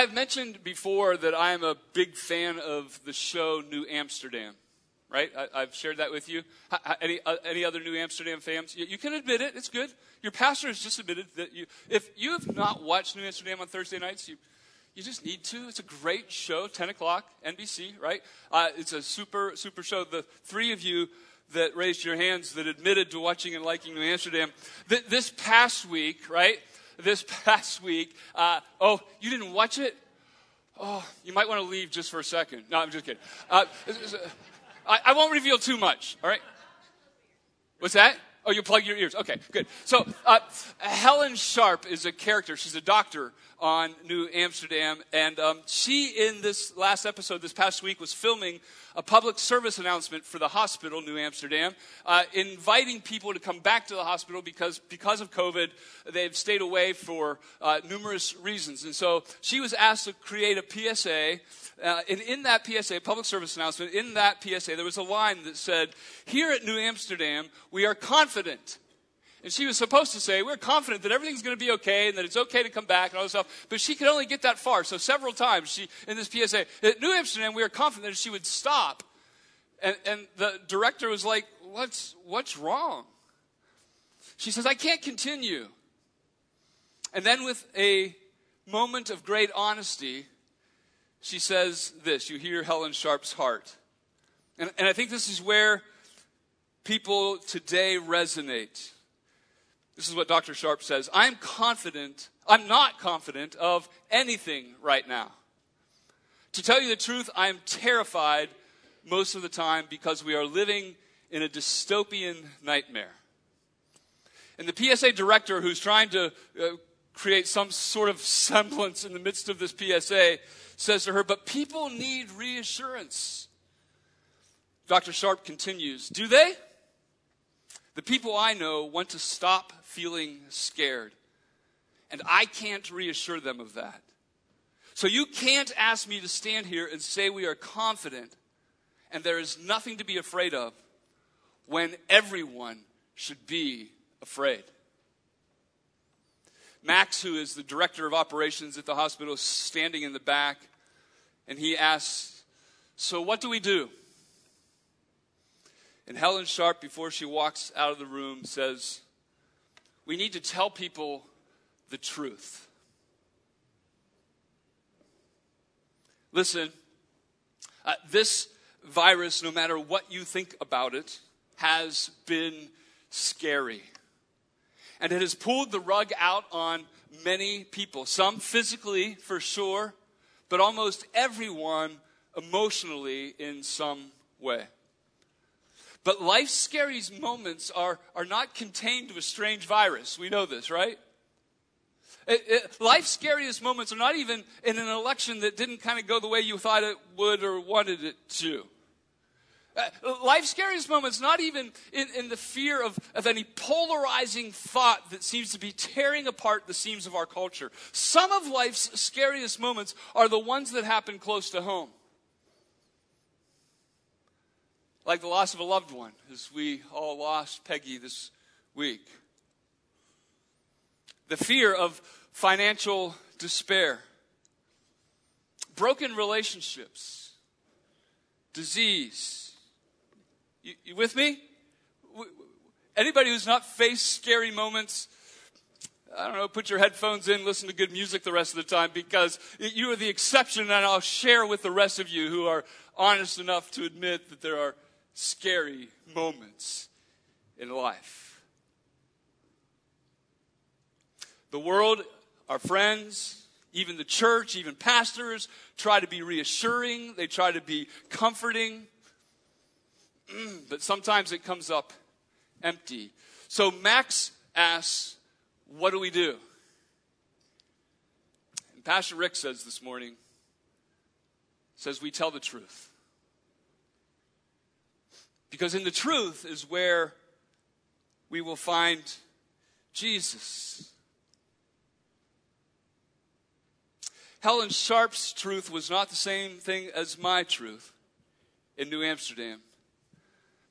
I've mentioned before that I am a big fan of the show New Amsterdam, right? I, have shared that with you. Any, uh, any other New Amsterdam fans? You, you, can admit it. It's good. Your pastor has just admitted that you, if you have not watched New Amsterdam on Thursday nights, you, you just need to. It's a great show, 10 o'clock, NBC, right? Uh, it's a super, super show. The three of you that raised your hands that admitted to watching and liking New Amsterdam, th- this past week, right? This past week, uh, oh, you didn't watch it? Oh, you might want to leave just for a second. No, I'm just kidding. Uh, I, I won't reveal too much, all right? What's that? Oh, you plug your ears. Okay, good. So, uh, Helen Sharpe is a character. She's a doctor on New Amsterdam. And um, she, in this last episode this past week, was filming a public service announcement for the hospital, New Amsterdam, uh, inviting people to come back to the hospital because, because of COVID, they've stayed away for uh, numerous reasons. And so she was asked to create a PSA. Uh, and in that PSA, a public service announcement, in that PSA, there was a line that said, Here at New Amsterdam, we are confident and she was supposed to say, We're confident that everything's going to be okay and that it's okay to come back and all this stuff. But she could only get that far. So several times she, in this PSA, at New Amsterdam, we were confident that she would stop. And, and the director was like, what's, what's wrong? She says, I can't continue. And then with a moment of great honesty, she says this. You hear Helen Sharpe's heart. And, and I think this is where people today resonate. This is what Dr. Sharpe says I'm confident, I'm not confident of anything right now. To tell you the truth, I am terrified most of the time because we are living in a dystopian nightmare. And the PSA director, who's trying to uh, create some sort of semblance in the midst of this PSA, says to her, But people need reassurance. Dr. Sharpe continues, Do they? The people I know want to stop feeling scared. And I can't reassure them of that. So you can't ask me to stand here and say we are confident and there is nothing to be afraid of when everyone should be afraid. Max, who is the director of operations at the hospital, is standing in the back and he asks, So what do we do? And Helen Sharpe, before she walks out of the room, says, we need to tell people the truth. Listen, uh, this virus, no matter what you think about it, has been scary. And it has pulled the rug out on many people. Some physically, for sure, but almost everyone emotionally in some way. But life's scariest moments are, are not contained to a strange virus. We know this, right? It, it, life's scariest moments are not even in an election that didn't kind of go the way you thought it would or wanted it to. Uh, life's scariest moments, not even in, in the fear of, of any polarizing thought that seems to be tearing apart the seams of our culture. Some of life's scariest moments are the ones that happen close to home like the loss of a loved one, as we all lost Peggy this week. The fear of financial despair, broken relationships, disease. You, you with me? Anybody who's not faced scary moments, I don't know, put your headphones in, listen to good music the rest of the time because you are the exception, and I'll share with the rest of you who are honest enough to admit that there are scary moments in life. The world, our friends, even the church, even pastors try to be reassuring, they try to be comforting, mm, but sometimes it comes up empty. So Max asks, What do we do? And Pastor Rick says this morning, says, We tell the truth. Because in the truth is where we will find Jesus. Helen Sharpe's truth was not the same thing as my truth in New Amsterdam.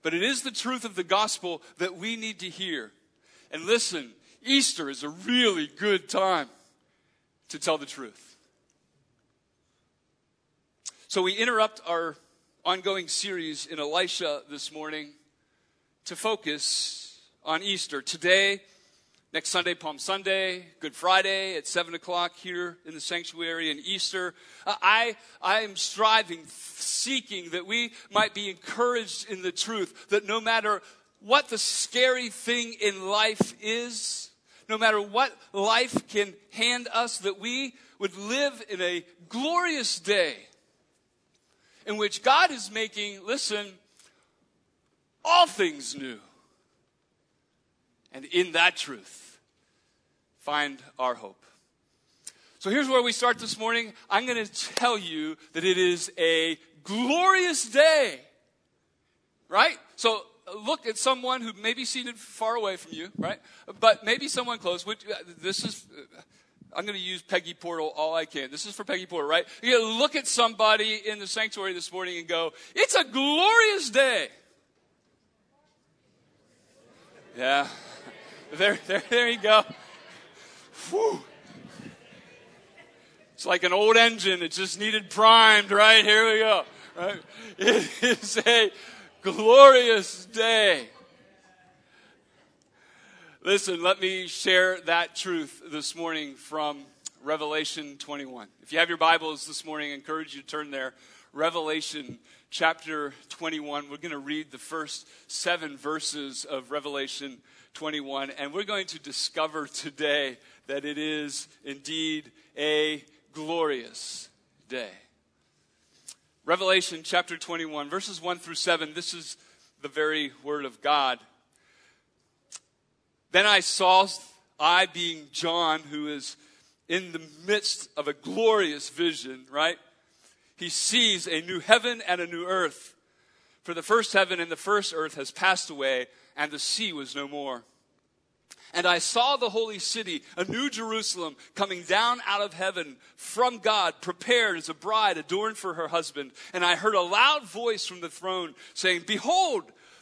But it is the truth of the gospel that we need to hear. And listen, Easter is a really good time to tell the truth. So we interrupt our ongoing series in Elisha this morning to focus on Easter. Today, next Sunday, Palm Sunday, Good Friday at 7 o'clock here in the sanctuary, and Easter. Uh, I, I am striving, seeking that we might be encouraged in the truth that no matter what the scary thing in life is, no matter what life can hand us, that we would live in a glorious day in which God is making, listen, all things new. And in that truth, find our hope. So here's where we start this morning. I'm going to tell you that it is a glorious day. Right? So uh, look at someone who may be seated far away from you, right? But maybe someone close. Which, uh, this is uh, I'm going to use Peggy Portal all I can. This is for Peggy Portal, right? You look at somebody in the sanctuary this morning and go, It's a glorious day. Yeah. There, there, there you go. Whew. It's like an old engine. It just needed primed, right? Here we go. Right? It is a glorious day. Listen, let me share that truth this morning from Revelation 21. If you have your Bibles this morning, I encourage you to turn there. Revelation chapter 21. We're going to read the first seven verses of Revelation 21, and we're going to discover today that it is indeed a glorious day. Revelation chapter 21, verses 1 through 7. This is the very word of God. Then I saw, I being John, who is in the midst of a glorious vision, right? He sees a new heaven and a new earth. For the first heaven and the first earth has passed away, and the sea was no more. And I saw the holy city, a new Jerusalem, coming down out of heaven from God, prepared as a bride adorned for her husband. And I heard a loud voice from the throne saying, Behold,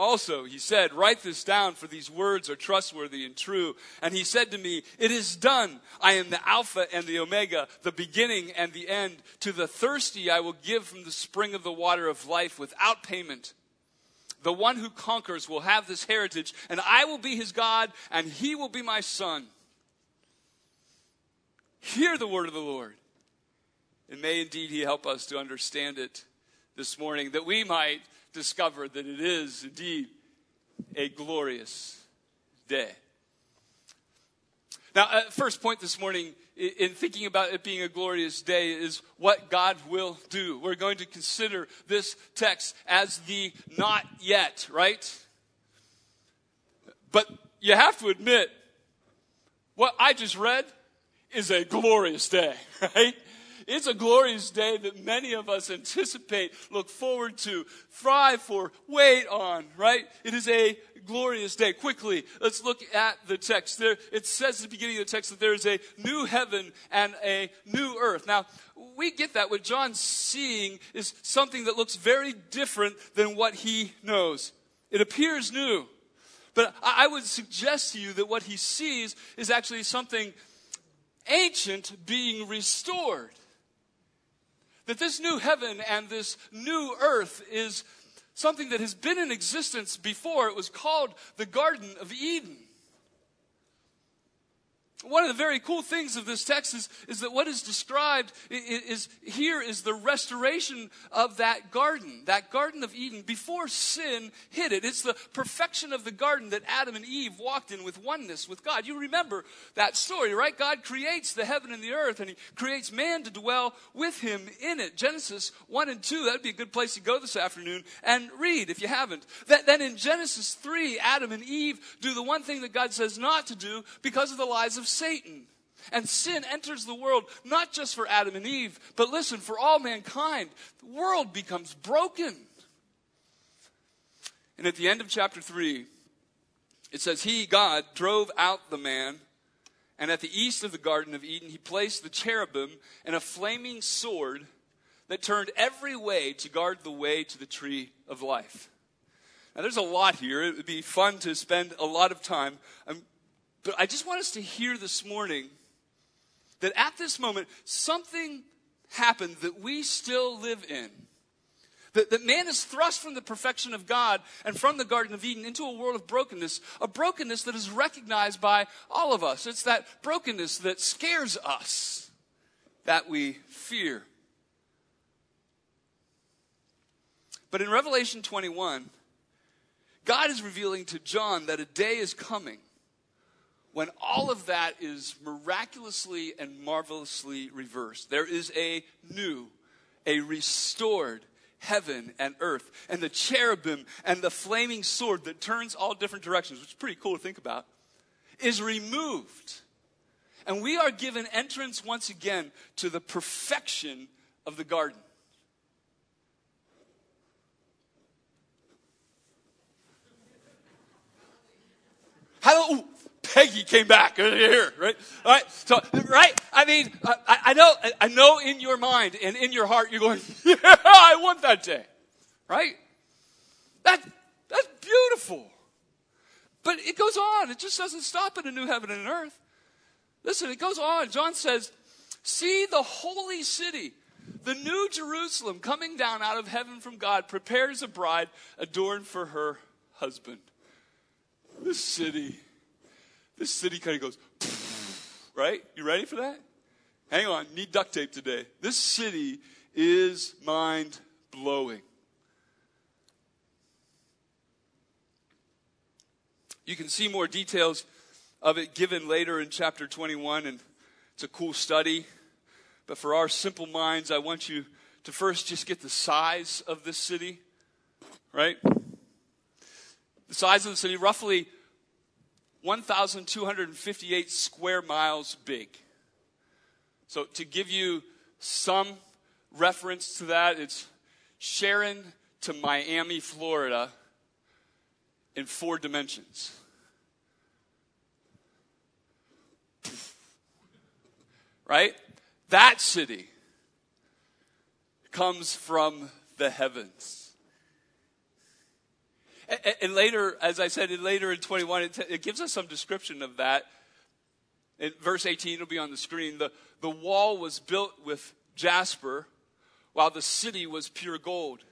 Also, he said, Write this down, for these words are trustworthy and true. And he said to me, It is done. I am the Alpha and the Omega, the beginning and the end. To the thirsty I will give from the spring of the water of life without payment. The one who conquers will have this heritage, and I will be his God, and he will be my son. Hear the word of the Lord. And may indeed he help us to understand it this morning, that we might discover that it is indeed a glorious day. Now, uh, first point this morning in thinking about it being a glorious day is what God will do. We're going to consider this text as the not yet, right? But you have to admit, what I just read is a glorious day, right? It's a glorious day that many of us anticipate, look forward to, thrive for, wait on, right? It is a glorious day. Quickly, let's look at the text. There, it says at the beginning of the text that there is a new heaven and a new earth. Now, we get that. What John's seeing is something that looks very different than what he knows. It appears new. But I would suggest to you that what he sees is actually something ancient being restored that this new heaven and this new earth is something that has been in existence before. It was called the Garden of Eden. One of the very cool things of this text is, is that what is described is, is, here is the restoration of that garden, that Garden of Eden before sin hit it. It's the perfection of the garden that Adam and Eve walked in with oneness with God. You remember that story, right? God creates the heaven and the earth and he creates man to dwell with him in it. Genesis 1 and 2, that would be a good place to go this afternoon and read if you haven't. then in Genesis 3, Adam and Eve do the one thing that God says not to do because of the lies of Satan. And sin enters the world not just for Adam and Eve, but listen, for all mankind. The world becomes broken. And at the end of chapter 3, it says, He, God, drove out the man, and at the east of the Garden of Eden, he placed the cherubim and a flaming sword that turned every way to guard the way to the tree of life. Now, there's a lot here. It would be fun to spend a lot of time. Um, but I just want us to hear this morning that at this moment, something happened that we still live in. That, that man is thrust from the perfection of God and from the Garden of Eden into a world of brokenness, a brokenness that is recognized by all of us. It's that brokenness that scares us, that we fear. But in Revelation 21, God is revealing to John that a day is coming when all of that is miraculously and marvelously reversed. There is a new, a restored heaven and earth, and the cherubim and the flaming sword that turns all different directions, which is pretty cool to think about, is removed. And we are given entrance once again to the perfection of the garden. Peggy came back uh, here, right? All right. So, right? I mean, I, I, know, I know in your mind and in your heart, you're going, yeah, I want that day, right? That, that's beautiful. But it goes on. It just doesn't stop at a new heaven and an earth. Listen, it goes on. John says, see the holy city, the new Jerusalem coming down out of heaven from God, prepares a bride adorned for her husband. The city this city kind of goes, right? You ready for that? Hang on, need duct tape today. This city is mind blowing. You can see more details of it given later in chapter 21, and it's a cool study. But for our simple minds, I want you to first just get the size of this city, right? The size of the city, roughly 1,258 square miles big. So, to give you some reference to that, it's Sharon to Miami, Florida, in four dimensions. Right? That city comes from the heavens. And, later, as I said, later in 21, it, it gives us some description of that. In verse 18, it'll be on the screen. The, the wall was built with jasper, while the city was pure gold.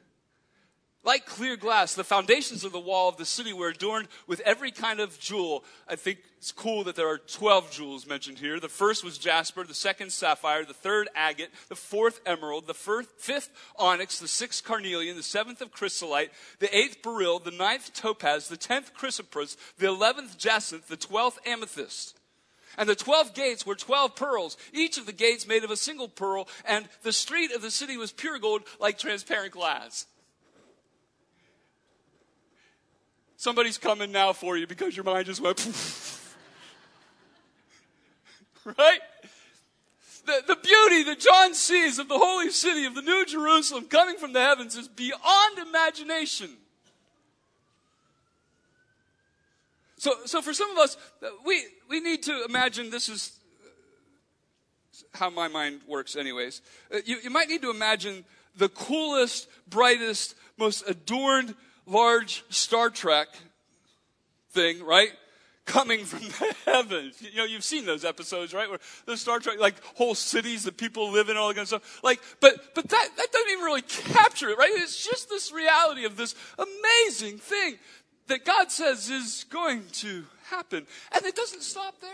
Like clear glass, the foundations of the wall of the city were adorned with every kind of jewel. I think it's cool that there are 12 jewels mentioned here. The first was jasper, the second sapphire, the third agate, the fourth emerald, the first, fifth onyx, the sixth carnelian, the seventh of chrysolite, the eighth beryl, the ninth topaz, the tenth chrysoprase, the eleventh jacinth, the twelfth amethyst. And the 12 gates were 12 pearls, each of the gates made of a single pearl, and the street of the city was pure gold like transparent glass. Somebody's coming now for you because your mind just went. right? The, the beauty that John sees of the holy city of the New Jerusalem coming from the heavens is beyond imagination. So, so for some of us, we, we need to imagine this is how my mind works, anyways. Uh, you, you might need to imagine the coolest, brightest, most adorned large Star Trek thing, right? Coming from the heavens. You know, you've seen those episodes, right? Where the Star Trek, like whole cities that people live in, all that kind of stuff. Like, but, but that, that doesn't even really capture it, right? It's just this reality of this amazing thing that God says is going to happen. And it doesn't stop there.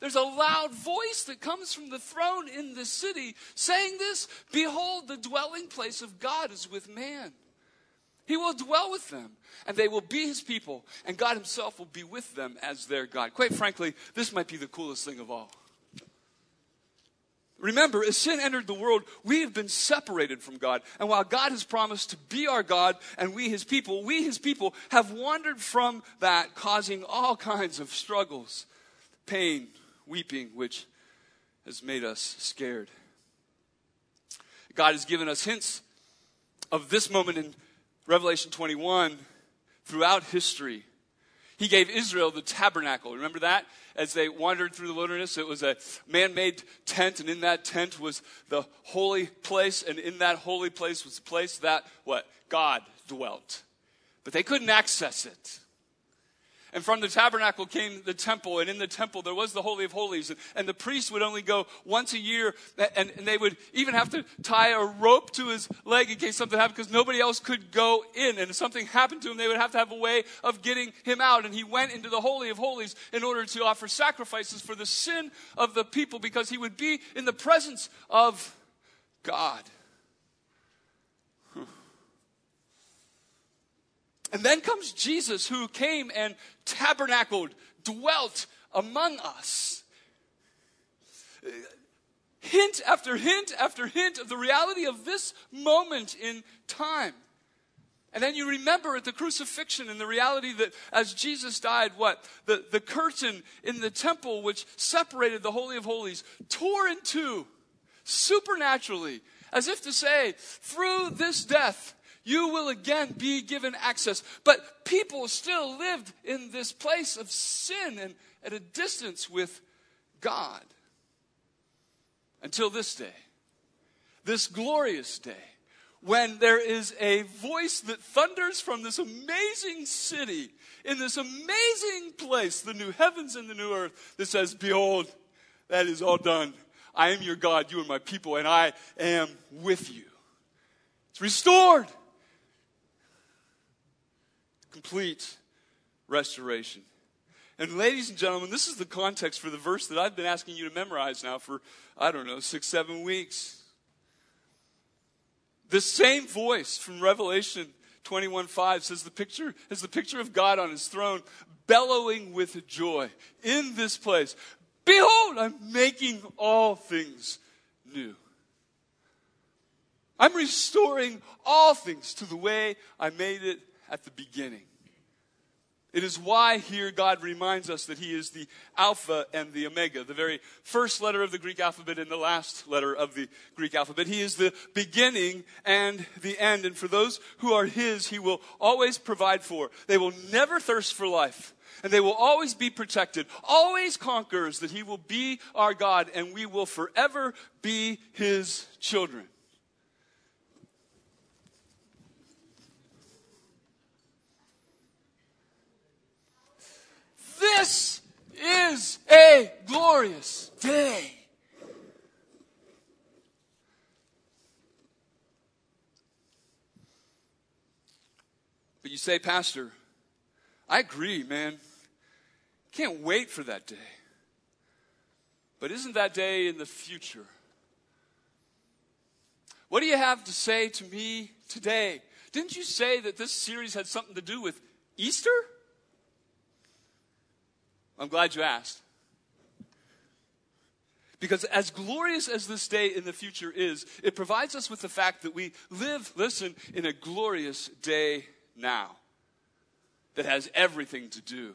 There's a loud voice that comes from the throne in the city saying this Behold, the dwelling place of God is with man. He will dwell with them, and they will be his people, and God himself will be with them as their God. Quite frankly, this might be the coolest thing of all. Remember, as sin entered the world, we have been separated from God. And while God has promised to be our God and we his people, we his people have wandered from that, causing all kinds of struggles, pain, weeping, which has made us scared. God has given us hints of this moment in Revelation 21 throughout history. He gave Israel the tabernacle. Remember that? As they wandered through the wilderness, it was a man made tent, and in that tent was the holy place, and in that holy place was the place that, what? God dwelt. But they couldn't access it. And from the tabernacle came the temple, and in the temple there was the Holy of Holies. And, and the priest would only go once a year, and, and, they would even have to tie a rope to his leg in case something happened, because nobody else could go in. And if something happened to him, they would have to have a way of getting him out. And he went into the Holy of Holies in order to offer sacrifices for the sin of the people, because he would be in the presence of God. And then comes Jesus, who came and tabernacled, dwelt among us. Hint after hint after hint of the reality of this moment in time. And then you remember at the crucifixion and the reality that as Jesus died, what? The, the curtain in the temple which separated the Holy of Holies tore in two supernaturally, as if to say, through this death, you will again be given access. But people still lived in this place of sin and at a distance with God until this day, this glorious day, when there is a voice that thunders from this amazing city, in this amazing place, the new heavens and the new earth, that says, Behold, that is all done. I am your God, you are my people, and I am with you. It's restored complete restoration. And, ladies and gentlemen, this is the context for the verse that I've been asking you to memorize now for, I don't know, six, seven weeks. The same voice from Revelation 21 5 says the picture is the picture of God on his throne, bellowing with joy in this place. Behold, I'm making all things new. I'm restoring all things to the way I made it at the beginning. It is why here God reminds us that He is the Alpha and the Omega, the very first letter of the Greek alphabet and the last letter of the Greek alphabet. He is the beginning and the end. And for those who are His, He will always provide for. They will never thirst for life. And they will always be protected, always conquerors, that He will be our God and we will forever be His children. This is a glorious day. But you say, Pastor, I agree, man. Can't wait for that day. But isn't that day in the future? What do you have to say to me today? Didn't you say that this series had something to do with Easter? I'm glad you asked. Because as glorious as this day in the future is, it provides us with the fact that we live, listen, in a glorious day now that has everything to do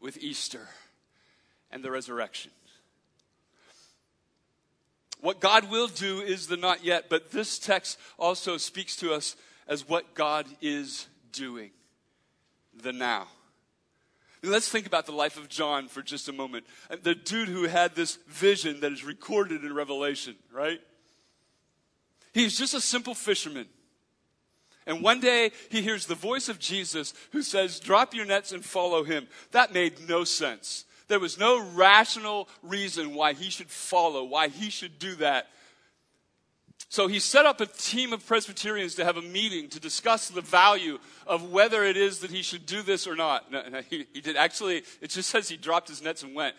with Easter and the resurrection. What God will do is the not yet, but this text also speaks to us as what God is doing, the now. Let's think about the life of John for just a moment. The dude who had this vision that is recorded in Revelation, right? He's just a simple fisherman. And one day he hears the voice of Jesus who says, Drop your nets and follow him. That made no sense. There was no rational reason why he should follow, why he should do that. So he set up a team of Presbyterians to have a meeting to discuss the value of whether it is that he should do this or not. No, no, he, he did. Actually, it just says he dropped his nets and went.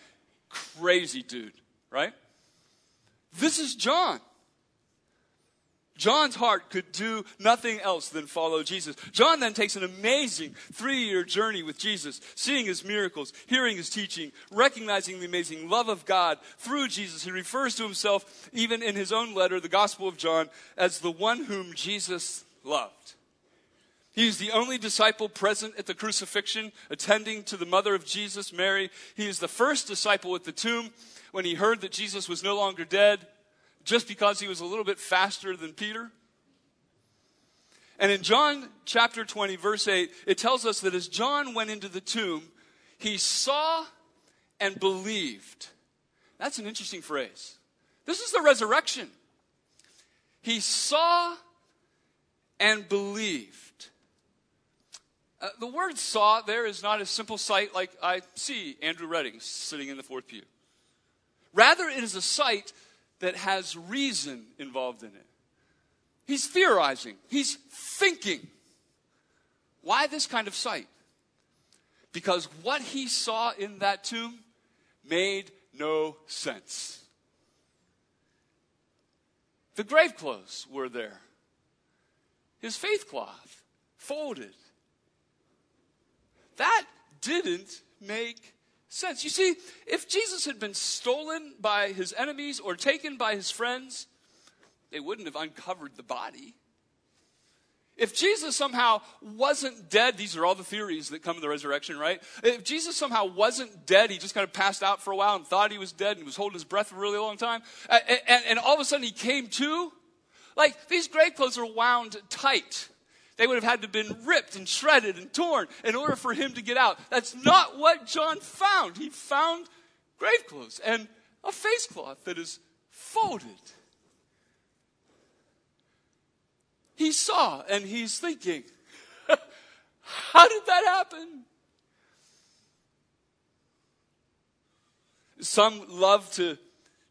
Crazy dude, right? This is John. John's heart could do nothing else than follow Jesus. John then takes an amazing three year journey with Jesus, seeing his miracles, hearing his teaching, recognizing the amazing love of God through Jesus. He refers to himself, even in his own letter, the Gospel of John, as the one whom Jesus loved. He is the only disciple present at the crucifixion, attending to the mother of Jesus, Mary. He is the first disciple at the tomb when he heard that Jesus was no longer dead just because he was a little bit faster than Peter. And in John chapter 20, verse 8, it tells us that as John went into the tomb, he saw and believed. That's an interesting phrase. This is the resurrection. He saw and believed. Uh, the word saw there is not a simple sight like I see Andrew Redding sitting in the fourth pew. Rather, it is a sight that has reason involved in it. He's theorizing, he's thinking. Why this kind of sight? Because what he saw in that tomb made no sense. The grave clothes were there, his faith cloth folded. That didn't make sense. You see, if Jesus had been stolen by his enemies or taken by his friends, they wouldn't have uncovered the body. If Jesus somehow wasn't dead, these are all the theories that come in the resurrection, right? If Jesus somehow wasn't dead, he just kind of passed out for a while and thought he was dead and was holding his breath for a really long time, and, and, and all of a sudden he came to, like these grave clothes are wound tight. They would have had to have been ripped and shredded and torn in order for him to get out. That's not what John found. He found grave clothes and a face cloth that is folded. He saw and he's thinking, how did that happen? Some love to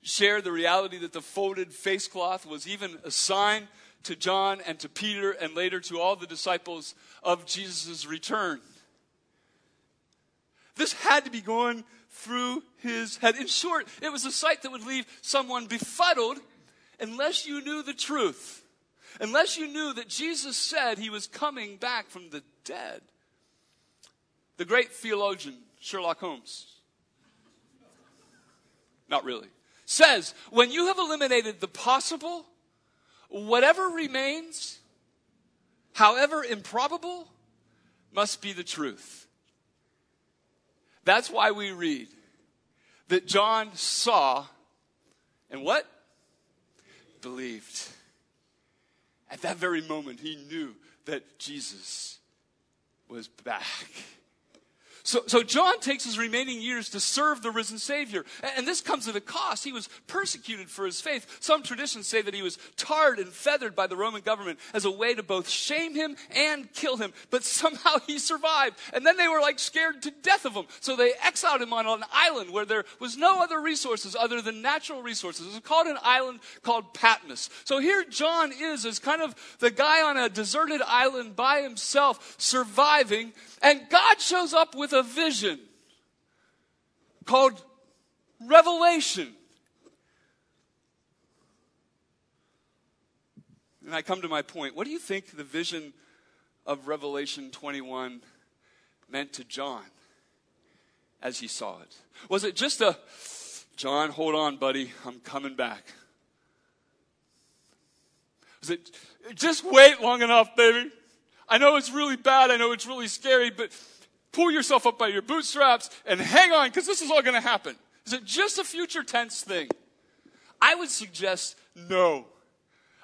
share the reality that the folded face cloth was even a sign to John and to Peter and later to all the disciples of Jesus' return. This had to be going through his head. In short, it was a sight that would leave someone befuddled unless you knew the truth, unless you knew that Jesus said he was coming back from the dead. The great theologian Sherlock Holmes, not really, says when you have eliminated the possible whatever remains, however improbable, must be the truth. That's why we read that John saw and what? Believed. At that very moment, he knew that Jesus was back. So, so John takes his remaining years to serve the risen Savior. And, this comes at a cost. He was persecuted for his faith. Some traditions say that he was tarred and feathered by the Roman government as a way to both shame him and kill him. But somehow he survived. And then they were like scared to death of him. So they exiled him on an island where there was no other resources other than natural resources. It was called an island called Patmos. So here John is as kind of the guy on a deserted island by himself surviving and God shows up with a vision called revelation. And I come to my point. What do you think the vision of Revelation 21 meant to John as he saw it? Was it just a, John, hold on, buddy, I'm coming back? Was it, just wait long enough, baby? I know it's really bad. I know it's really scary, but pull yourself up by your bootstraps and hang on because this is all going to happen. Is it just a future tense thing? I would suggest no.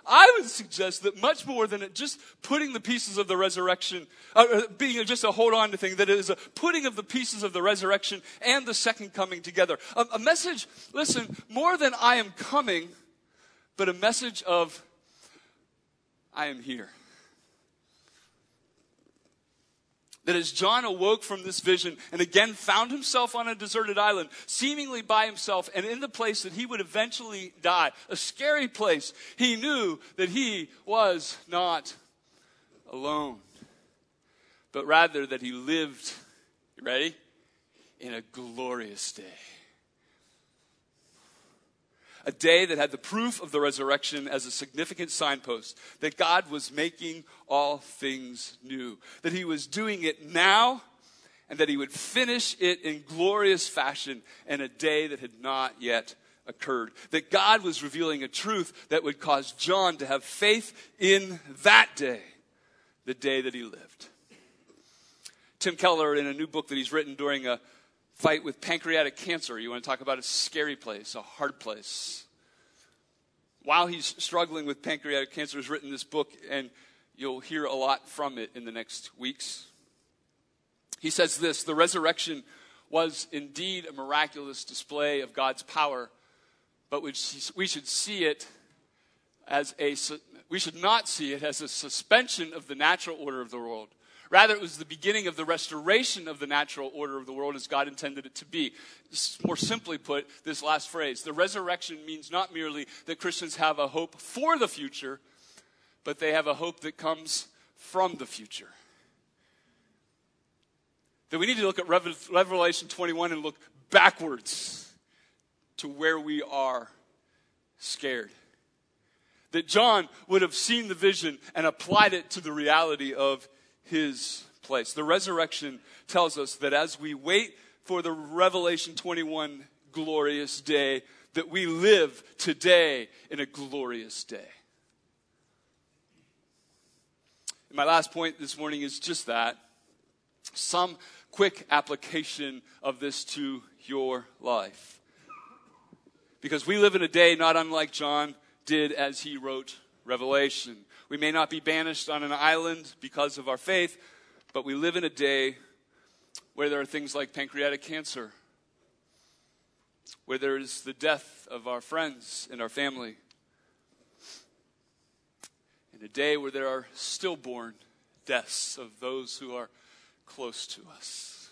I would suggest that much more than it just putting the pieces of the resurrection, uh, uh, being just a hold on to thing, that it is a putting of the pieces of the resurrection and the second coming together. A, a message, listen, more than I am coming, but a message of I am here. That as John awoke from this vision and again found himself on a deserted island, seemingly by himself and in the place that he would eventually die, a scary place, he knew that he was not alone, but rather that he lived, you ready? In a glorious day a day that had the proof of the resurrection as a significant signpost that God was making all things new, that He was doing it now, and that He would finish it in glorious fashion in a day that had not yet occurred. That God was revealing a truth that would cause John to have faith in that day, the day that he lived. Tim Keller, in a new book that he's written during a fight with pancreatic cancer. You want to talk about a scary place, a hard place. While he's struggling with pancreatic cancer, has written this book, and You'll hear a lot from it in the next weeks. He says this The resurrection was indeed a miraculous display of God's power, but we should see it as a, we should not see it as a suspension of the natural order of the world. Rather, it was the beginning of the restoration of the natural order of the world as God intended it to be. More simply put, this last phrase the resurrection means not merely that Christians have a hope for the future, but they have a hope that comes from the future. That we need to look at Revelation 21 and look backwards to where we are scared. That John would have seen the vision and applied it to the reality of his place. The resurrection tells us that as we wait for the Revelation 21 glorious day, that we live today in a glorious day. And my last point this morning is just that some quick application of this to your life. Because we live in a day not unlike John did as he wrote Revelation. We may not be banished on an island because of our faith, but we live in a day where there are things like pancreatic cancer, where there is the death of our friends and our family, in a day where there are stillborn deaths of those who are close to us.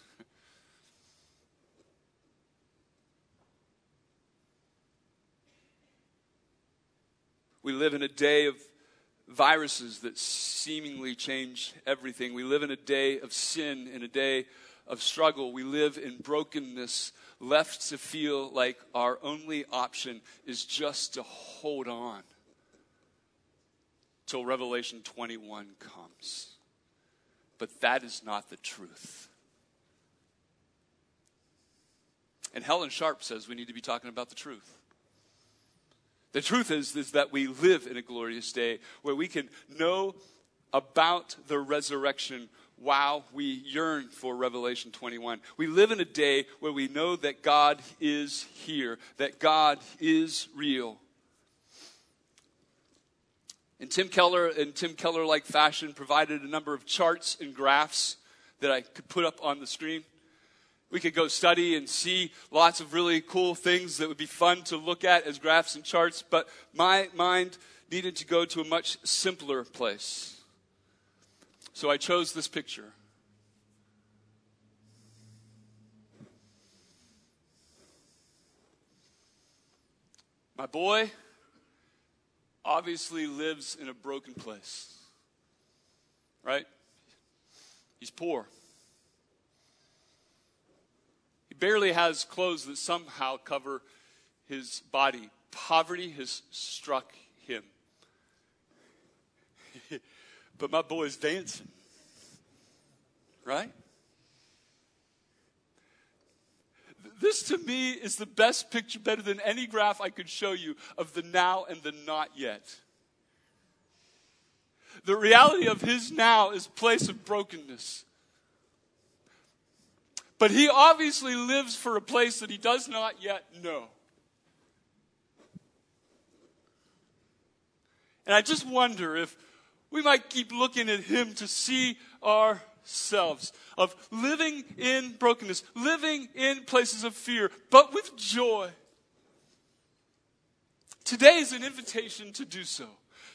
We live in a day of viruses that seemingly change everything. We live in a day of sin, in a day of struggle. We live in brokenness, left to feel like our only option is just to hold on till Revelation 21 comes. But that is not the truth. And Helen Sharpe says we need to be talking about the truth. The truth is, is that we live in a glorious day where we can know about the resurrection while we yearn for Revelation 21. We live in a day where we know that God is here, that God is real. And Tim Keller, in Tim Keller like fashion, provided a number of charts and graphs that I could put up on the screen. We could go study and see lots of really cool things that would be fun to look at as graphs and charts, but my mind needed to go to a much simpler place. So I chose this picture. My boy obviously lives in a broken place, right? He's poor barely has clothes that somehow cover his body. Poverty has struck him. but my boy's dancing. Right? This to me is the best picture, better than any graph I could show you, of the now and the not yet. The reality of his now is place of brokenness. But he obviously lives for a place that he does not yet know. And I just wonder if we might keep looking at him to see ourselves of living in brokenness, living in places of fear, but with joy. Today is an invitation to do so.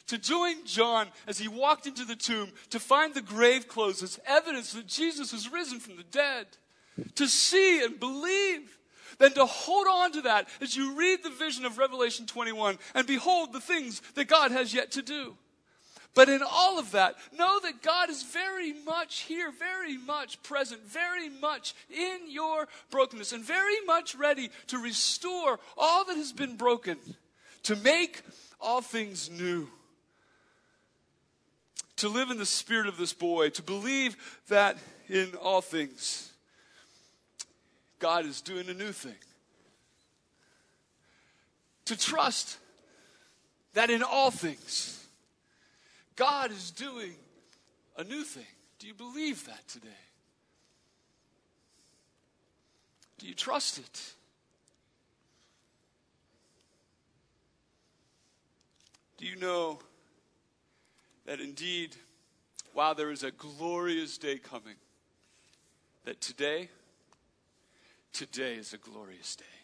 To join John as he walked into the tomb to find the grave closed as evidence that Jesus has risen from the dead to see and believe than to hold on to that as you read the vision of Revelation 21 and behold the things that God has yet to do. But in all of that, know that God is very much here, very much present, very much in your brokenness, and very much ready to restore all that has been broken, to make all things new. To live in the spirit of this boy, to believe that in all things God is doing a new thing. To trust that in all things, God is doing a new thing. Do you believe that today? Do you trust it? Do you know that indeed wow, there is a glorious day coming. That today, today is a glorious day.